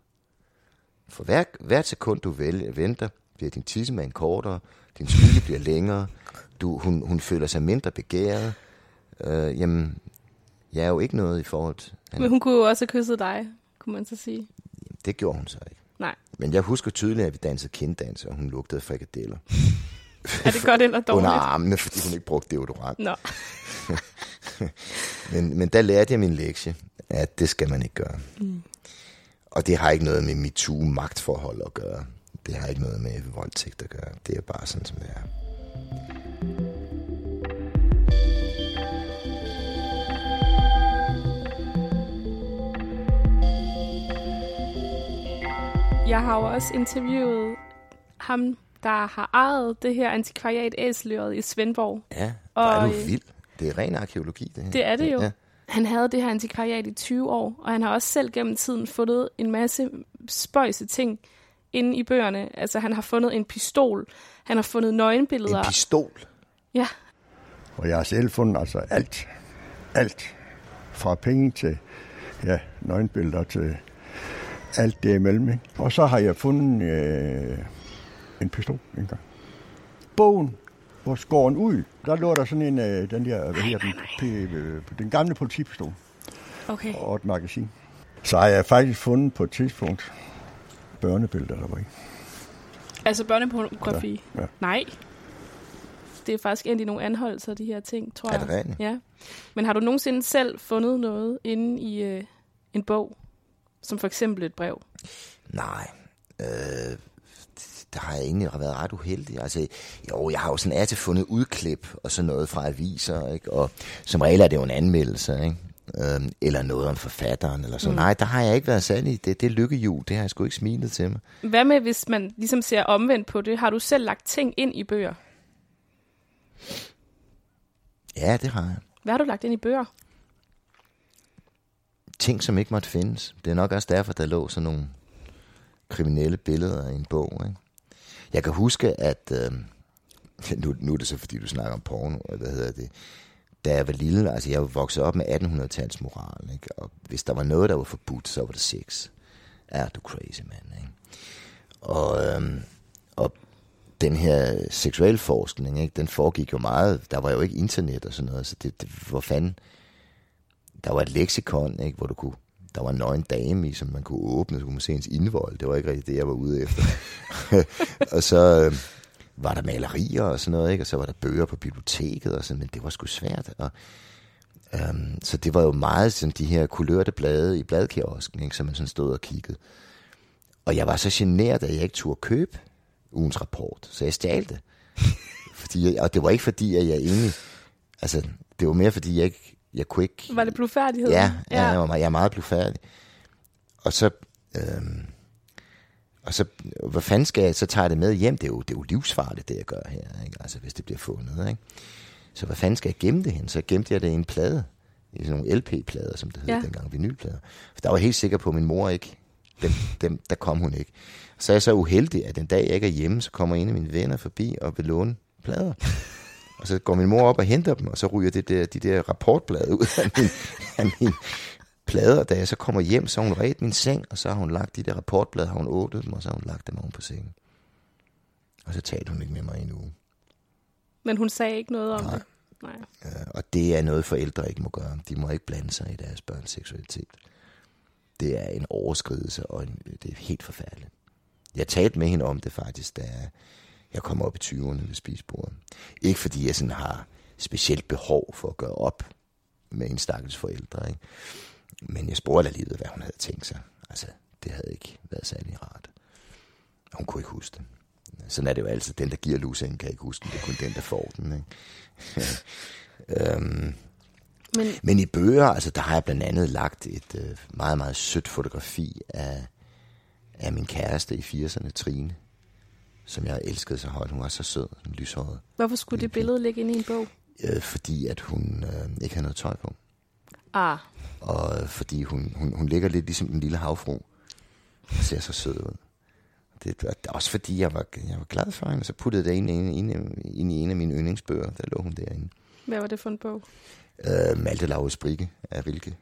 For hver, hvert sekund, du vælger, venter, bliver din tissemand kortere, din skygge bliver længere, du, hun, hun føler sig mindre begæret. Øh, jamen, jeg er jo ikke noget i forhold til... Men hun kunne jo også have kysset dig, kunne man så sige. Det gjorde hun så ikke. Nej. Men jeg husker tydeligt, at vi dansede kinddans, og hun lugtede frikadeller. er det godt eller [LAUGHS] dårligt? Under armene, fordi hun ikke brugte deodorant. Nå. [LAUGHS] men, men der lærte jeg min lektie, at det skal man ikke gøre. Mm. Og det har ikke noget med MeToo-magtforhold at gøre. Det har ikke noget med voldtægt at gøre. Det er bare sådan, som det er. Jeg har jo også interviewet ham, der har ejet det her antikvariat Æselyret i Svendborg. Ja, og, er du vild. Det er ren arkeologi, det her. Det er det jo. Ja. Han havde det her antikvariat i 20 år, og han har også selv gennem tiden fundet en masse spøjse ting inde i bøgerne. Altså, han har fundet en pistol, han har fundet nøgenbilleder. En pistol? Ja. Og jeg har selv fundet altså alt. Alt. Fra penge til ja, nøgenbilleder til alt det imellem. Ikke? Og så har jeg fundet øh, en pistol en gang. Bogen, hvor skåren ud, der lå der sådan en, øh, den der, hvad hedder den, p- øh, den gamle politipistol. Okay. Og et magasin. Så har jeg faktisk fundet på et tidspunkt børnebilleder, der var i. Altså børnepornografi? Ja, ja. Nej. Det er faktisk egentlig nogle anholdelser, de her ting, tror Er jeg. det rigtigt? Ja. Men har du nogensinde selv fundet noget inde i øh, en bog? Som for eksempel et brev? Nej. Øh, der har jeg egentlig været ret uheldig. Altså, jo, jeg har jo sådan af til fundet udklip og sådan noget fra aviser, ikke? Og som regel er det jo en anmeldelse, ikke? Øhm, eller noget om forfatteren, eller så. Mm. Nej, der har jeg ikke været særlig. Det, det er lykkehjul, det har jeg sgu ikke smilet til mig. Hvad med, hvis man ligesom ser omvendt på det? Har du selv lagt ting ind i bøger? Ja, det har jeg. Hvad har du lagt ind i bøger? Ting, som ikke måtte findes. Det er nok også derfor, der lå sådan nogle kriminelle billeder i en bog, ikke? Jeg kan huske, at... Øh, [LAUGHS] nu, nu er det så, fordi du snakker om porno, og hvad hedder det? Da jeg var lille, altså jeg var vokset op med 1800-tals moral, ikke? Og hvis der var noget, der var forbudt, så var det sex. Er du crazy, mand, ikke? Og, øhm, og den her seksualforskning, ikke, den foregik jo meget, der var jo ikke internet og sådan noget, så det, det hvor fanden, der var et leksikon, ikke, hvor du kunne, der var en nøgen dame i, som man kunne åbne, så kunne man se ens indvold, det var ikke rigtig det, jeg var ude efter. [LAUGHS] og så øhm, var der malerier og sådan noget, ikke, og så var der bøger på biblioteket og sådan, men det var sgu svært, og øhm, så det var jo meget sådan de her kulørte blade i bladkiosken, ikke, som man sådan stod og kiggede. Og jeg var så generet, at jeg ikke turde købe ugens rapport, så jeg stjal det. [LAUGHS] fordi, og det var ikke fordi, at jeg egentlig, altså, det var mere fordi, jeg ikke, jeg kunne ikke... Var det blufærdighed? Ja, ja, jeg, var, meget- jeg er meget blufærdig. Og så, øhm, og så, hvad fanden skal jeg, så tager jeg det med hjem, det er jo, det er jo livsfarligt, det jeg gør her, ikke? altså hvis det bliver fundet, ikke? Så hvad fanden skal jeg gemme det hen? Så gemte jeg det i en plade, i sådan nogle LP-plader, som det hed Ja. dengang, vinylplader. For der var jeg helt sikker på, at min mor ikke, dem, dem, der kom hun ikke. Så er jeg så uheldig, at den dag jeg ikke er hjemme, så kommer en af mine venner forbi og vil låne plader. Og så går min mor op og henter dem, og så ryger det der, de der rapportblade ud af min, af min plader. Da jeg så kommer hjem, så har hun ret min seng, og så har hun lagt de der rapportblade, har hun åbnet dem, og så har hun lagt dem oven på sengen. Og så talte hun ikke med mig i en uge. Men hun sagde ikke noget om Nej. det? Nej. Øh, Og det er noget, forældre ikke må gøre. De må ikke blande sig i deres børns seksualitet. Det er en overskridelse, og en, det er helt forfærdeligt. Jeg talte med hende om det faktisk, da jeg kom op i 20'erne ved spisbordet. Ikke fordi jeg sådan har specielt behov for at gøre op med en stakkels forældre. Ikke? Men jeg spurgte alligevel, hvad hun havde tænkt sig. Altså, det havde ikke været særlig rart. Hun kunne ikke huske det. Sådan er det jo altid. Den, der giver lusen, kan ikke huske den. Det er kun den, der får den. Ikke? [LAUGHS] øhm, Men men i bøger, altså der har jeg blandt andet lagt et øh, meget, meget sødt fotografi af, af min kæreste i 80'erne, Trine, som jeg elskede så højt. Hun var så sød, lyshåret. hvorfor skulle det billede ligge inde i en bog? Øh, fordi at hun øh, ikke havde noget tøj på. Ah, Og øh, fordi hun, hun, hun ligger lidt ligesom en lille havfru. Og ser så sød ud. Det var også fordi, jeg var, jeg var glad for hende. Så puttede jeg det ind, ind, ind, ind i en af mine yndlingsbøger. Der lå hun derinde. hvad var det for en bog? Øh, Malte Laurits Brigge af Rilke.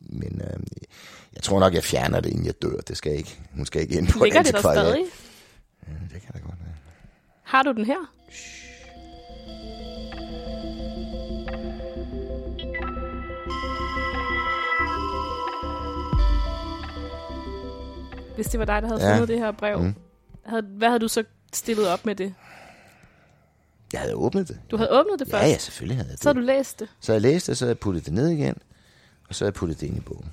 Men øh, jeg tror nok, jeg fjerner det, inden jeg dør. Det skal ikke. Hun skal ikke ind på Ligger et det der stadig? Ja, det kan da godt være. Har du den her? Hvis det var dig, der havde Ja. fundet det her brev, Mm. havde, hvad havde du så stillet op med det? Jeg havde åbnet det. Du havde åbnet det Ja, først, ja, selvfølgelig havde jeg det. så havde du læst det. Så jeg læste det, så jeg puttet det ned igen. Og så jeg puttet det ind i bogen.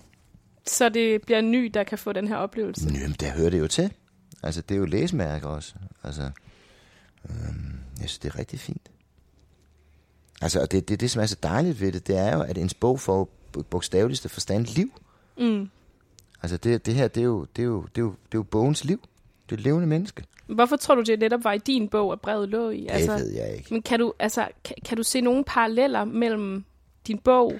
Så det bliver en ny, der kan få den her oplevelse. Nå, men der hører det jo til. Altså, det er jo læsmærker også. Altså, øhm, jeg synes, det er rigtig fint. Altså, og det, det, det, som er så dejligt ved det, det er jo, at ens bog får bogstaveligste forstand liv. Mm. Altså, det, det her, det er, jo, det, er jo, det, er jo, det er jo bogens liv. Det er et levende menneske. Hvorfor tror du, det netop var i din bog, at brevet lå i? Det ved jeg ikke. Men kan du, altså, kan, kan du se nogle paralleller mellem din bog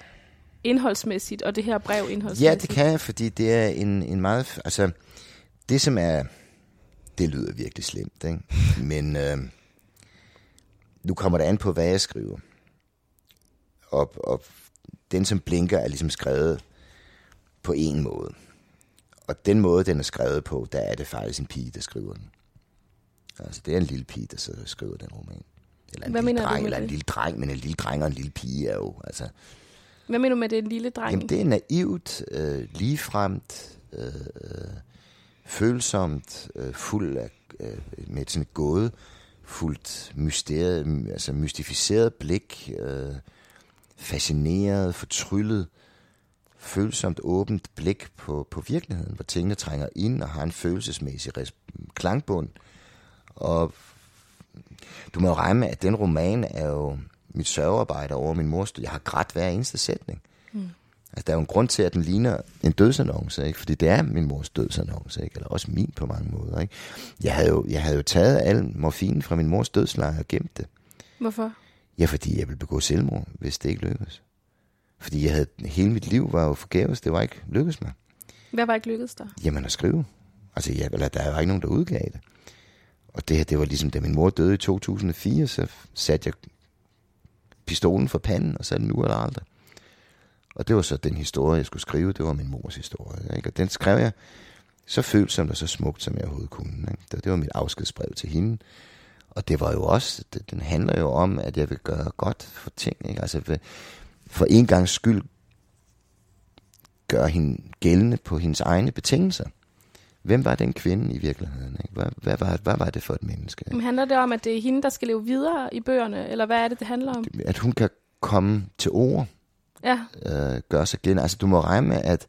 indholdsmæssigt og det her brev Ja, indholdsmæssigt? det kan jeg, fordi det er en, en meget... Altså, det som er... Det lyder virkelig slemt, ikke? [LAUGHS] Men øh, nu kommer det an på, hvad jeg skriver. Og, og den, som blinker, er ligesom skrevet på en måde. Og den måde, den er skrevet på, der er det faktisk en pige, der skriver den. Altså, det er en lille pige, der sidder og skriver den roman. Eller en Hvad lille dreng, eller en lille dreng, men en lille dreng og en lille pige er jo, altså... Hvad mener du med det er en lille dreng? Jamen, det er naivt, øh, ligefremt, øh, øh, følsomt, øh, fuld af, øh, med sådan et gåde, fuldt mysteriet, altså mystificeret blik, øh, fascineret, fortryllet, følsomt åbent blik på, på virkeligheden, hvor tingene trænger ind og har en følelsesmæssig klangbund. Og du må jo regne med, at den roman er jo mit sørgearbejde over min mors. Jeg har grædt hver eneste sætning. Mm. Altså, der er jo en grund til, at den ligner en dødsannonce, ikke? fordi det er min mors dødsannonce, ikke? eller også min på mange måder. Ikke? Jeg, havde jo, jeg havde jo taget al morfinen fra min mors dødslejr og gemt det. Hvorfor? Ja, fordi jeg ville begå selvmord, hvis det ikke lykkedes. Fordi jeg havde, hele mit liv var jo forgæves, det var ikke lykkedes mig. Hvad var ikke lykkedes der? Jamen at skrive. Altså, jeg, eller, der var ikke nogen, der udgav det. Og det her, det var ligesom, da min mor døde i 2004, så satte jeg pistolen for panden og satte nu eller aldrig. Og det var så den historie, jeg skulle skrive. Det var min mors historie. Ikke? Og den skrev jeg så følsomt og så smukt, som jeg overhovedet kunne. Ikke? Det, var mit afskedsbrev til hende. Og det var jo også, det, den handler jo om, at jeg vil gøre godt for ting. Ikke? Altså, for en gangs skyld gøre hende gældende på hendes egne betingelser. Hvem var den kvinde i virkeligheden? Ikke? Hvad, hvad, var, hvad var det for et menneske? Men handler det om, at det er hende, der skal leve videre i bøgerne? Eller hvad er det, det handler om? At hun kan komme til ord, Ja, øh, gøre sig gældende. Altså, du må regne med, at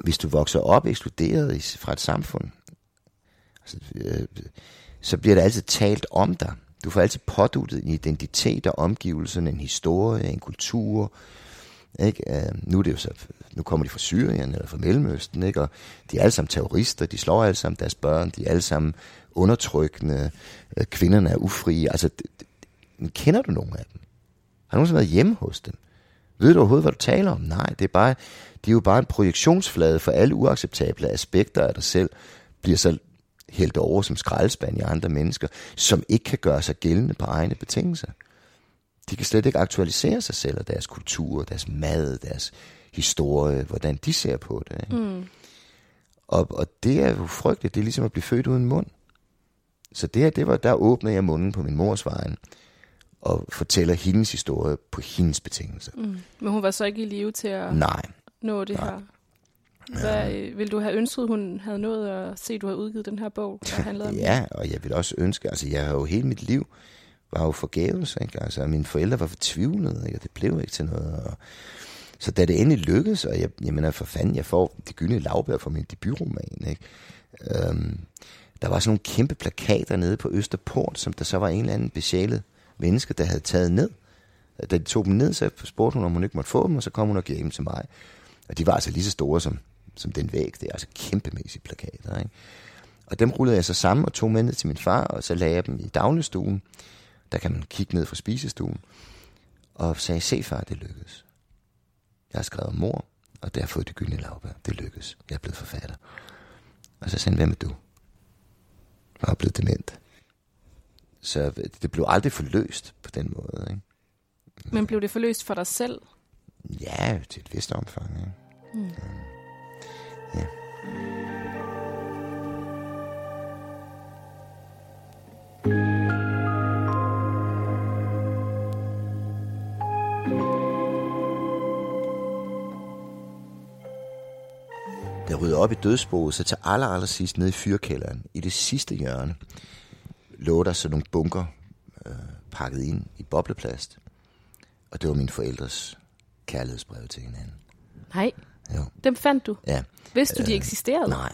hvis du vokser op ekskluderet i, fra et samfund, altså, øh, så bliver der altid talt om dig. Du får altid påduttet en identitet og omgivelserne, en historie, en kultur. Ikke? Uh, nu, er det jo så, nu kommer de fra Syrien eller fra Mellemøsten, ikke? og de er alle sammen terrorister, de slår alle sammen deres børn, de er alle sammen undertrykkende, uh, kvinderne er ufrie. Altså, det, det, kender du nogen af dem? Har du nogensinde været hjemme hos dem? Ved du overhovedet, hvad du taler om? Nej, det er, bare, det er jo bare en projektionsflade for alle uacceptable aspekter af dig selv, bliver så hældt over som skraldespand i andre mennesker, som ikke kan gøre sig gældende på egne betingelser. De kan slet ikke aktualisere sig selv og deres kultur, deres mad, deres historie, hvordan de ser på det. Ikke? Mm. Og, og det er jo frygteligt. Det er ligesom at blive født uden mund. Så det her, det var, der åbnede jeg munden på min mors vejen og fortæller hendes historie på hendes betingelser. Mm. Men hun var så ikke i live til at Nej. nå det Nej. her? Hvad, ja. vil du have ønsket, hun havde nået at se, at du har udgivet den her bog, der handler om Ja, og jeg vil også ønske, altså jeg har jo hele mit liv var jo forgæves, ikke? Altså mine forældre var fortvivlede, ikke? og det blev ikke til noget. Og, så da det endelig lykkedes, og jeg, jeg mener for fanden, jeg får de gyldne lavbær for min debutroman, ikke? Øhm, der var sådan nogle kæmpe plakater nede på Østerport, som der så var en eller anden besjælet menneske, der havde taget ned. Da de tog dem ned, så spurgte hun, om hun ikke måtte få dem, og så kom hun og gav dem til mig. Og de var altså lige så store som, som den væg. Det er altså kæmpemæssige plakater. Ikke? Og dem rullede jeg så sammen og tog med ned til min far, og så lagde jeg dem i dagligstuen. Der kan man kigge ned fra spisestuen. Og sagde, se far, det lykkedes. Jeg har skrevet om mor, og det har fået det gyldne lavbær. Det lykkedes. Jeg er blevet forfatter. Og så sagde han, hvem er du? Jeg er blevet dement. Så det blev aldrig forløst på den måde. Ikke? Men blev det forløst for dig selv? Ja, til et vist omfang. Ikke? Mm. Ja. Jeg rydder op i dødsboet, så til aller, aller sidst ned i fyrkælderen, i det sidste hjørne, lå der så nogle bunker øh, pakket ind i bobleplast. Og det var mine forældres kærlighedsbrev til hinanden. Nej. Jo. Dem fandt du? Ja. Vidste du, de øh, eksisterede? Nej.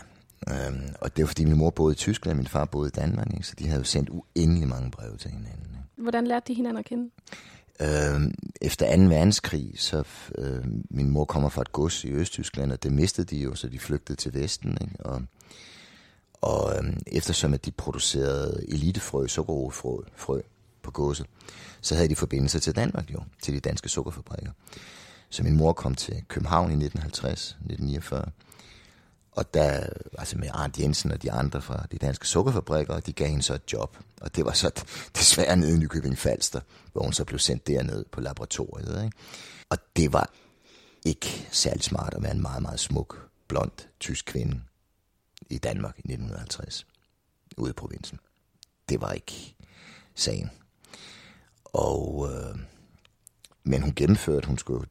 Øhm, og det var fordi min mor boede i Tyskland, og min far boede i Danmark, ikke? så de havde jo sendt uendelig mange breve til hinanden. Ikke? Hvordan lærte de hinanden at kende? Øh, efter 2. verdenskrig, så øh, min mor kommer fra et gods i Østtyskland, og det mistede de jo, så de flygtede til Vesten. Ikke? Og, og øh, eftersom at de producerede elitefrø, sukkerroefrø frø på godset, så havde de forbindelser til Danmark jo, til de danske sukkerfabrikker. Så min mor kom til København i 1950, 1949, og der, altså med Arndt Jensen og de andre fra de danske sukkerfabrikker, de gav hende så et job. Og det var så [LAUGHS] desværre nede i Nykøbing Falster, hvor hun så blev sendt derned på laboratoriet. Ikke? Og det var ikke særlig smart at være en meget, meget smuk, blond, tysk kvinde i Danmark i 1950, ude i provinsen. Det var ikke sagen. Og, øh, men hun gennemførte, hun skulle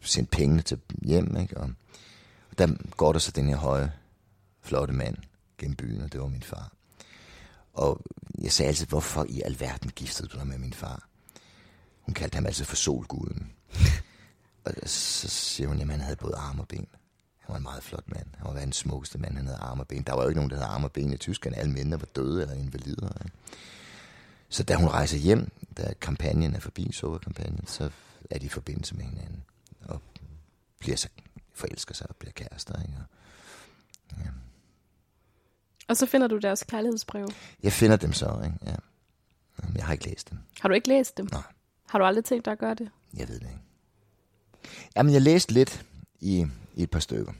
sende pengene til hjem, ikke? og der går der så den her høje, flotte mand gennem byen, og det var min far. Og jeg sagde altid, hvorfor i alverden giftede du dig med min far? Hun kaldte ham altid for solguden. [LAUGHS] og så siger hun, at han havde både arme og ben. Han var en meget flot mand. Han var verdens smukkeste mand, han havde arme og ben. Der var jo ikke nogen, der havde arme og ben i Tyskland. Alle mændene var døde eller invalider. Ikke? Så da hun rejser hjem, da kampagnen er forbi, sukkerkampagnen, så er de i forbindelse med hinanden. Og bliver så forelsker sig og bliver kærester. Ikke? Og, ja. og så finder du deres kærlighedsbrev? Jeg finder dem så, ikke? ja. Jeg har ikke læst dem. Har du ikke læst dem? Nej. Har du aldrig tænkt dig at gøre det? Jeg ved det ikke. Jamen, jeg læste lidt i, i et par stykker.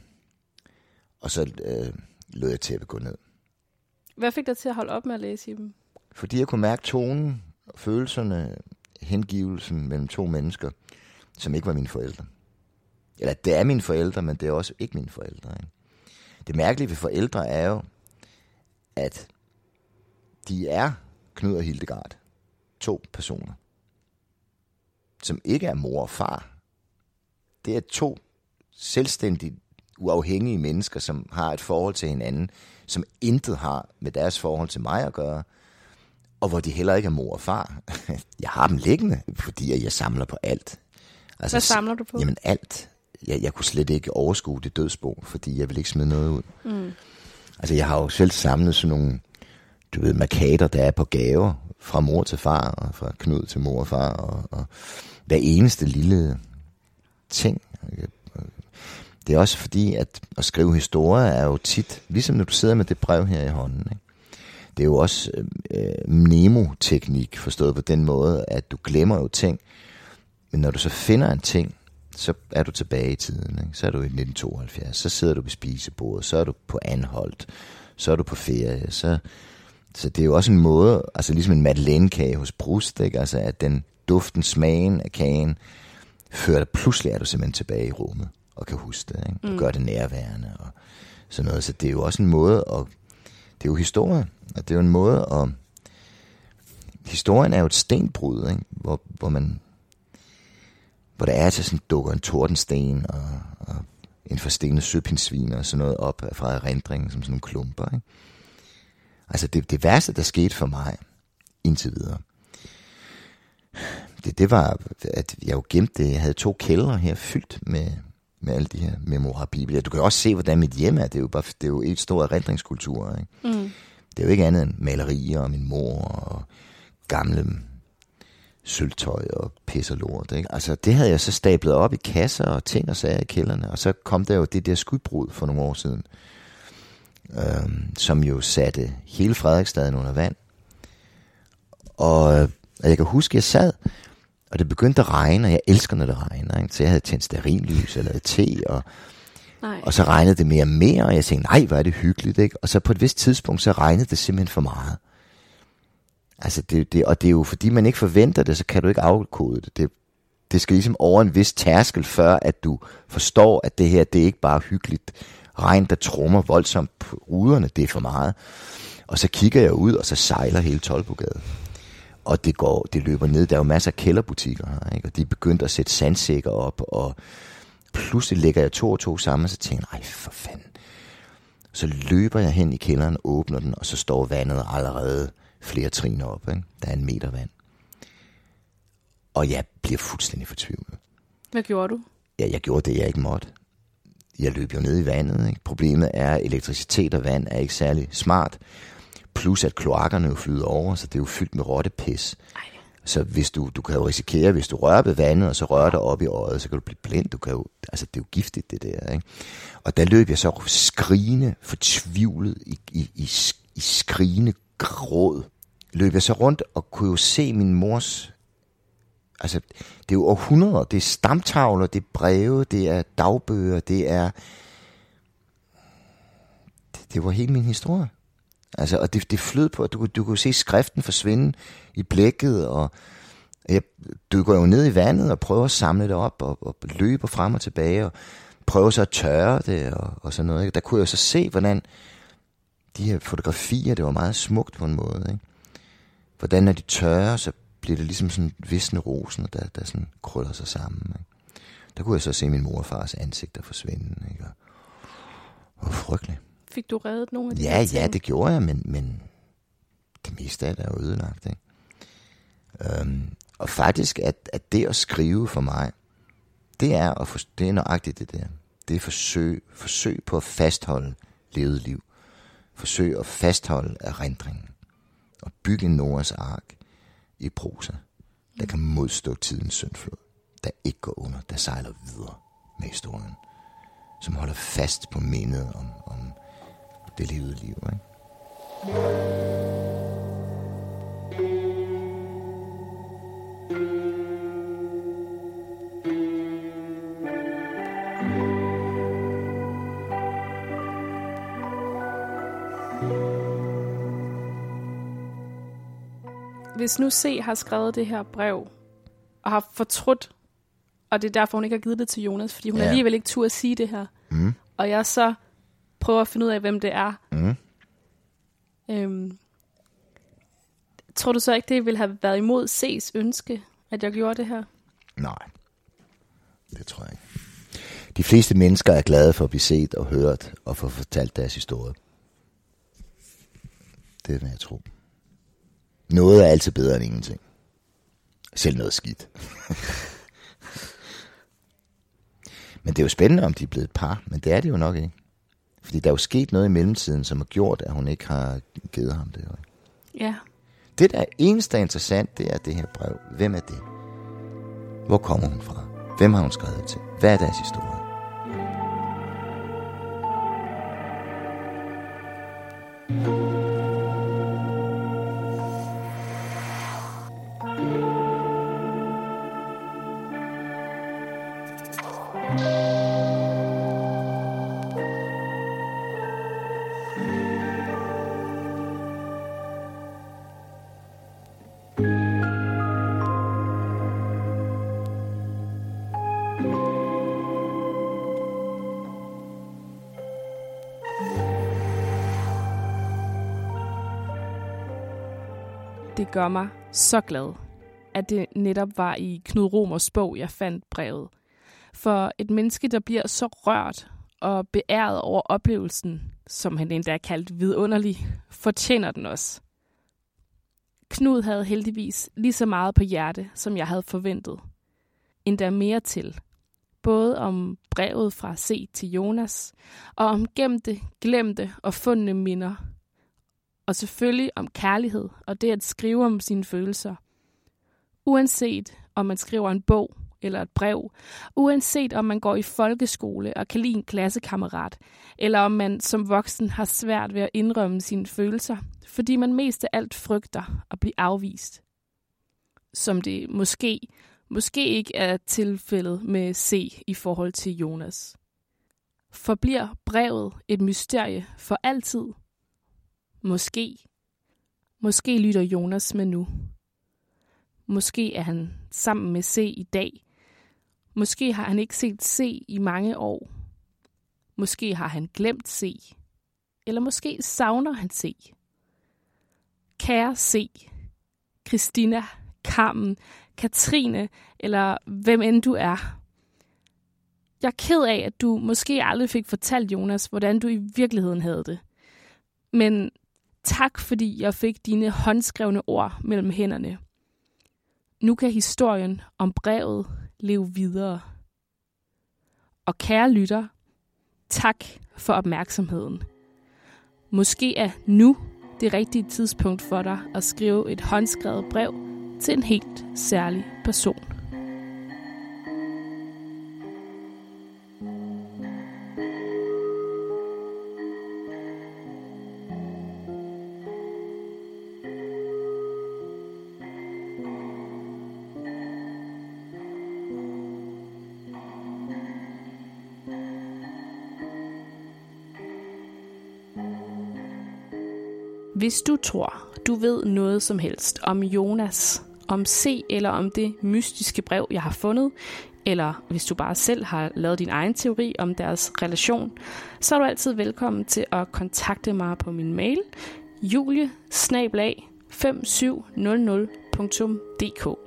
Og så øh, lød jeg til at gå ned. Hvad fik dig til at holde op med at læse i dem? Fordi jeg kunne mærke tonen, følelserne, hengivelsen mellem to mennesker, som ikke var mine forældre. Eller det er mine forældre, men det er også ikke mine forældre. Ikke? Det mærkelige ved forældre er jo, at de er Knud og Hildegard. To personer. Som ikke er mor og far. Det er to selvstændigt uafhængige mennesker, som har et forhold til hinanden, som intet har med deres forhold til mig at gøre, og hvor de heller ikke er mor og far. [LAUGHS] Jeg har dem liggende, fordi jeg samler på alt. Altså, Hvad samler du på? Jamen alt jeg, jeg kunne slet ikke overskue det dødsbo, fordi jeg ville ikke smide noget ud. Mm. Altså, jeg har jo selv samlet sådan nogle, du ved, markader, der er på gaver, fra mor til far, og fra Knud til mor og far, og, og hver eneste lille ting. Det er også fordi, at at skrive historier er jo tit, ligesom når du sidder med det brev her i hånden, ikke? det er jo også øh, mnemoteknik, forstået på den måde, at du glemmer jo ting, men når du så finder en ting, så er du tilbage i tiden. Ikke? Så er du i 1972, så sidder du ved spisebordet, så er du på anholdt, så er du på ferie, så, så det er jo også en måde, altså ligesom en Madeleine-kage hos Brust, ikke? Altså at den duften, smagen af kagen, fører dig, pludselig er du simpelthen tilbage i rummet, og kan huske det, ikke? Du mm. gør det nærværende, og sådan noget, så det er jo også en måde at, det er jo historie, og det er jo en måde at, historien er jo et stenbrud, ikke? Hvor, hvor man, hvor der er altså sådan dukker en tordensten og, og en forstenet søpindsvin og sådan noget op fra erindringen som sådan nogle klumper. Ikke? Altså det, det værste, der skete for mig indtil videre, det, det var, at jeg jo gemte det. Jeg havde to kældre her fyldt med, med alle de her memorabilier. Du kan også se, hvordan mit hjem er. Det er jo, bare, det er jo et stort erindringskultur. Ikke? Mm. Det er jo ikke andet end malerier og min mor og gamle sølvtøj og pis og lort. Ikke? Altså, det havde jeg så stablet op i kasser og ting og sager i kælderne, og så kom der jo det der skudbrud for nogle år siden, øhm, som jo satte hele Frederiksstaden under vand. Og, og jeg kan huske, at jeg sad, og det begyndte at regne, og jeg elsker, når det regner. Ikke? Så jeg havde tændt sterillys og lavet te, og, nej. og så regnede det mere og mere, og jeg tænkte, nej, hvor er det hyggeligt. Ikke? Og så på et vist tidspunkt, så regnede det simpelthen for meget. Altså det, det, og det er jo fordi, man ikke forventer det, så kan du ikke afkode det. det. Det skal ligesom over en vis tærskel, før at du forstår, at det her, det er ikke bare hyggeligt regn, der trummer voldsomt på ruderne, det er for meget. Og så kigger jeg ud, og så sejler hele Tolbogade. Og det, går, det løber ned. Der er jo masser af kælderbutikker her, ikke? og de er begyndt at sætte sandsækker op, og pludselig lægger jeg to og to sammen, og så tænker jeg, nej for fanden. Så løber jeg hen i kælderen, åbner den, og så står vandet allerede flere trin op. Ikke? Der er en meter vand. Og jeg bliver fuldstændig fortvivlet. Hvad gjorde du? Ja, jeg gjorde det, jeg ikke måtte. Jeg løb jo ned i vandet. Ikke? Problemet er, at elektricitet og vand er ikke særlig smart. Plus at kloakkerne jo flyder over, så det er jo fyldt med rottepis. Ej. Så hvis du, du kan jo risikere, hvis du rører ved vandet, og så rører dig op i øjet, så kan du blive blind. Du kan jo, altså det er jo giftigt, det der. Ikke? Og der løb jeg så skrigende, fortvivlet, i, i, i, i skrigende gråd løb jeg så rundt og kunne jo se min mors... Altså, det er jo århundreder, det er stamtavler, det er breve, det er dagbøger, det er... Det, det var hele min historie. Altså, og det, det flød på, at du, du kunne se skriften forsvinde i blækket, og jeg dykker jo ned i vandet og prøver at samle det op, og, og løber frem og tilbage, og prøver så at tørre det, og, og sådan noget. Ikke? Der kunne jeg så se, hvordan de her fotografier, det var meget smukt på en måde, ikke? Hvordan når de tørre, så bliver det ligesom sådan visne rosen, der, der sådan krøller sig sammen. Ikke? Der kunne jeg så se min mor og fars ansigter forsvinde. Ikke? Og, og frygteligt. Fik du reddet nogle af de Ja, ja, det gjorde jeg, men, men det meste af det er ødelagt. Ikke? Um, og faktisk, at, at det at skrive for mig, det er, at for, det er nøjagtigt det der. Det er forsøg, forsøg på at fastholde levet liv. Forsøg at fastholde erindringen og bygge Noras ark i prosa, der kan modstå tidens syndflod, der ikke går under, der sejler videre med historien, som holder fast på mindet om, om det levede liv. Ikke? Hvis nu C har skrevet det her brev, og har fortrudt, og det er derfor, hun ikke har givet det til Jonas, fordi hun ja. alligevel ikke tur at sige det her, mm. og jeg så prøver at finde ud af, hvem det er, mm. øhm, tror du så ikke, det ville have været imod C's ønske, at jeg gjorde det her? Nej, det tror jeg ikke. De fleste mennesker er glade for at blive set og hørt og få fortalt deres historie. Det er, hvad jeg tror. Noget er altid bedre end ingenting. Selv noget skidt. [LAUGHS] men det er jo spændende, om de er blevet et par, men det er det jo nok ikke. Fordi der er jo sket noget i mellemtiden, som har gjort, at hun ikke har givet ham det. Ja. Det, der er eneste er interessant, det er det her brev. Hvem er det? Hvor kommer hun fra? Hvem har hun skrevet til? Hvad er deres historie? Det gør mig så glad, at det netop var i Knud Romers bog, jeg fandt brevet. For et menneske, der bliver så rørt og beæret over oplevelsen, som han endda er kaldt vidunderlig, fortjener den også. Knud havde heldigvis lige så meget på hjerte, som jeg havde forventet. Endda mere til. Både om brevet fra C til Jonas, og om gemte, glemte og fundne minder. Og selvfølgelig om kærlighed og det at skrive om sine følelser. Uanset om man skriver en bog eller et brev, uanset om man går i folkeskole og kan lide en klassekammerat, eller om man som voksen har svært ved at indrømme sine følelser, fordi man mest af alt frygter at blive afvist. Som det måske, måske ikke er tilfældet med C i forhold til Jonas. Forbliver brevet et mysterie for altid? Måske. Måske lytter Jonas med nu. Måske er han sammen med C i dag. Måske har han ikke set C i mange år. Måske har han glemt C. Eller måske savner han C. Kære C. Christina, Carmen, Katrine, eller hvem end du er. Jeg er ked af, at du måske aldrig fik fortalt Jonas, hvordan du i virkeligheden havde det. Men tak, fordi jeg fik dine håndskrevne ord mellem hænderne. Nu kan historien om brevet leve videre. Og kære lytter, tak for opmærksomheden. Måske er nu det rigtige tidspunkt for dig at skrive et håndskrevet brev til en helt særlig person. Hvis du tror, du ved noget som helst om Jonas, om C eller om det mystiske brev, jeg har fundet, eller hvis du bare selv har lavet din egen teori om deres relation, så er du altid velkommen til at kontakte mig på min mail julie 5700.dk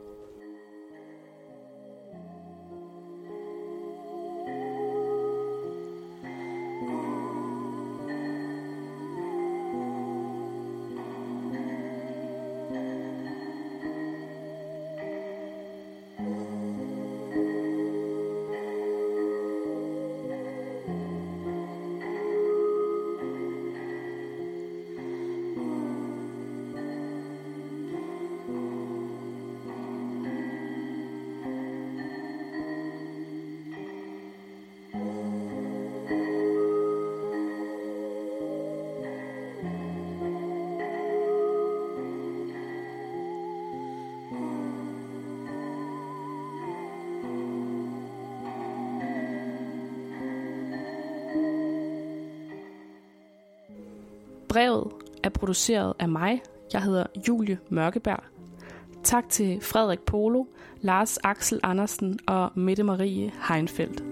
Brevet er produceret af mig. Jeg hedder Julie Mørkeberg. Tak til Frederik Polo, Lars Axel Andersen og Mette Marie Heinfeldt.